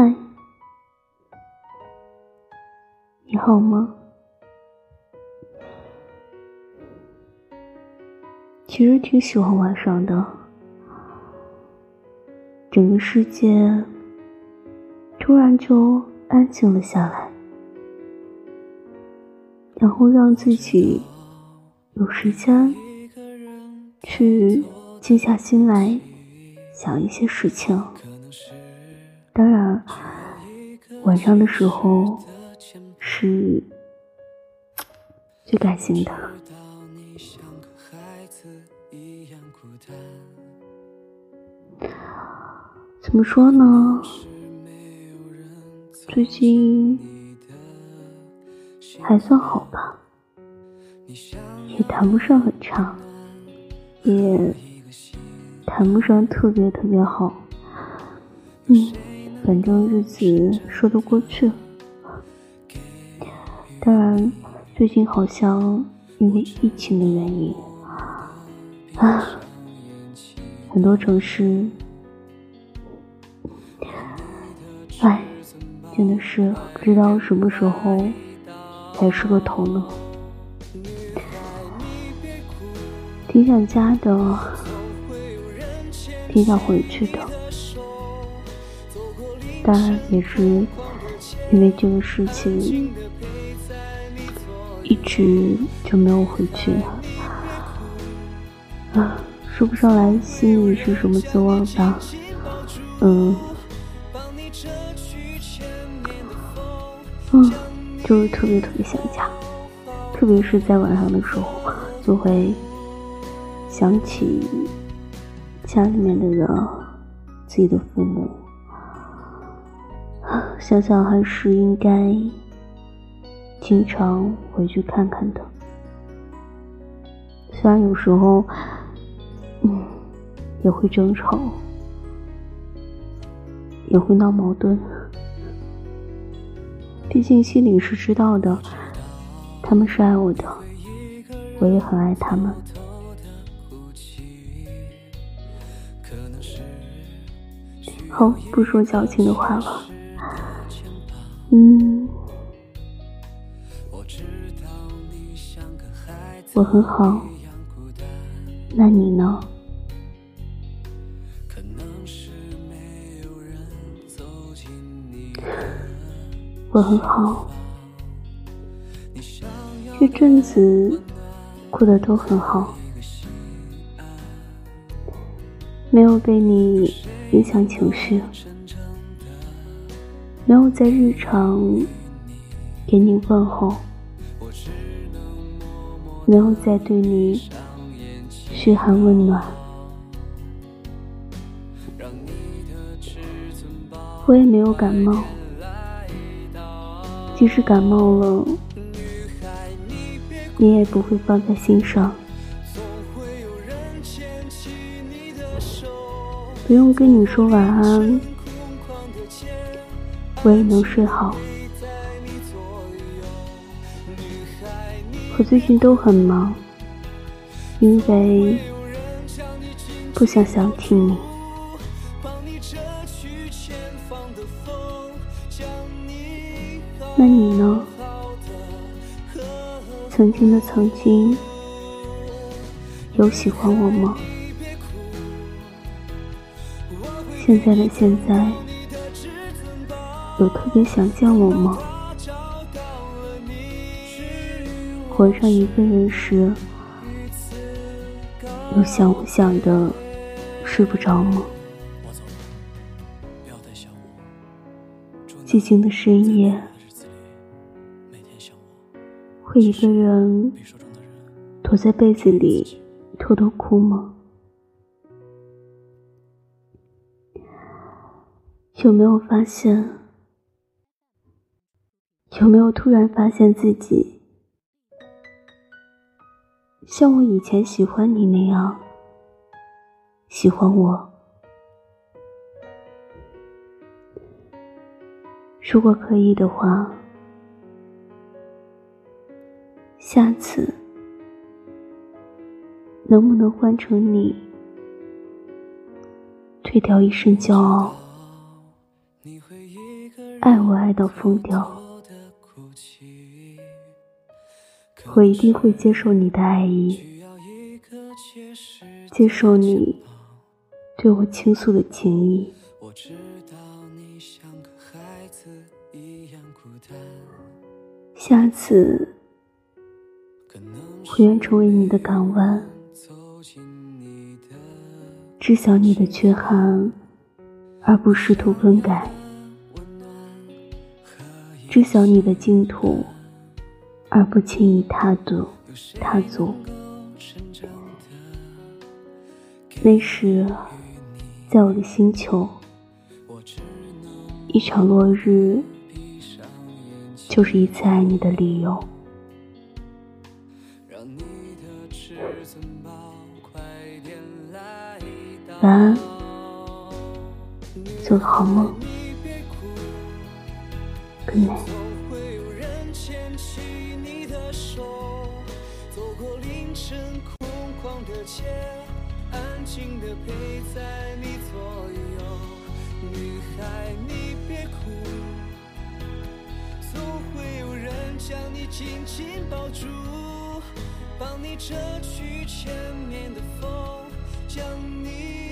嗨，你好吗？其实挺喜欢晚上的，整个世界突然就安静了下来，然后让自己有时间去静下心来想一些事情。当然，晚上的时候是最感性的。怎么说呢？最近还算好吧，也谈不上很差，也谈不上特别特别好。嗯。反正日子说得过去，当然，最近好像因为疫情的原因，啊，很多城市，唉，真的是不知道什么时候才是个头呢。挺想家的，挺想回去的。但也是因为这个事情，一直就没有回去。啊，说不上来心里是什么滋味吧。嗯，嗯，就是特别特别想家，特别是在晚上的时候，就会想起家里面的人，自己的父母。想想还是应该经常回去看看的，虽然有时候，嗯，也会争吵，也会闹矛盾，毕竟心里是知道的，他们是爱我的，我也很爱他们。好，不说矫情的话了。嗯，我很好，那你呢？我很好，这阵子过得都很好，没有被你影响情绪。没有在日常给你问候，没有在对你嘘寒问暖，我也没有感冒，即使感冒了，你也不会放在心上，不用跟你说晚安。我也能睡好。我最近都很忙，因为不想想起你。那你呢？曾经的曾经，有喜欢我吗？现在的现在。有特别想见我吗？晚上一个人时，有想我想的睡不着吗？寂静的深夜，会一个人躲在被子里偷偷哭吗？有没有发现？有没有突然发现自己像我以前喜欢你那样喜欢我？如果可以的话，下次能不能换成你退掉一身骄傲？爱我爱到疯掉，我一定会接受你的爱意，接受你对我倾诉的情谊。下次，我愿成为你的港湾，知晓你的缺憾，而不试图更改；知晓你的净土，而不轻易踏足。踏足。那时，在我的星球，一场落日。就是一次爱你的理由。晚安，做个好梦。Good night。的街安静的陪在你左右。女孩你别哭总会有人将你紧紧抱住帮你遮去前面的风将你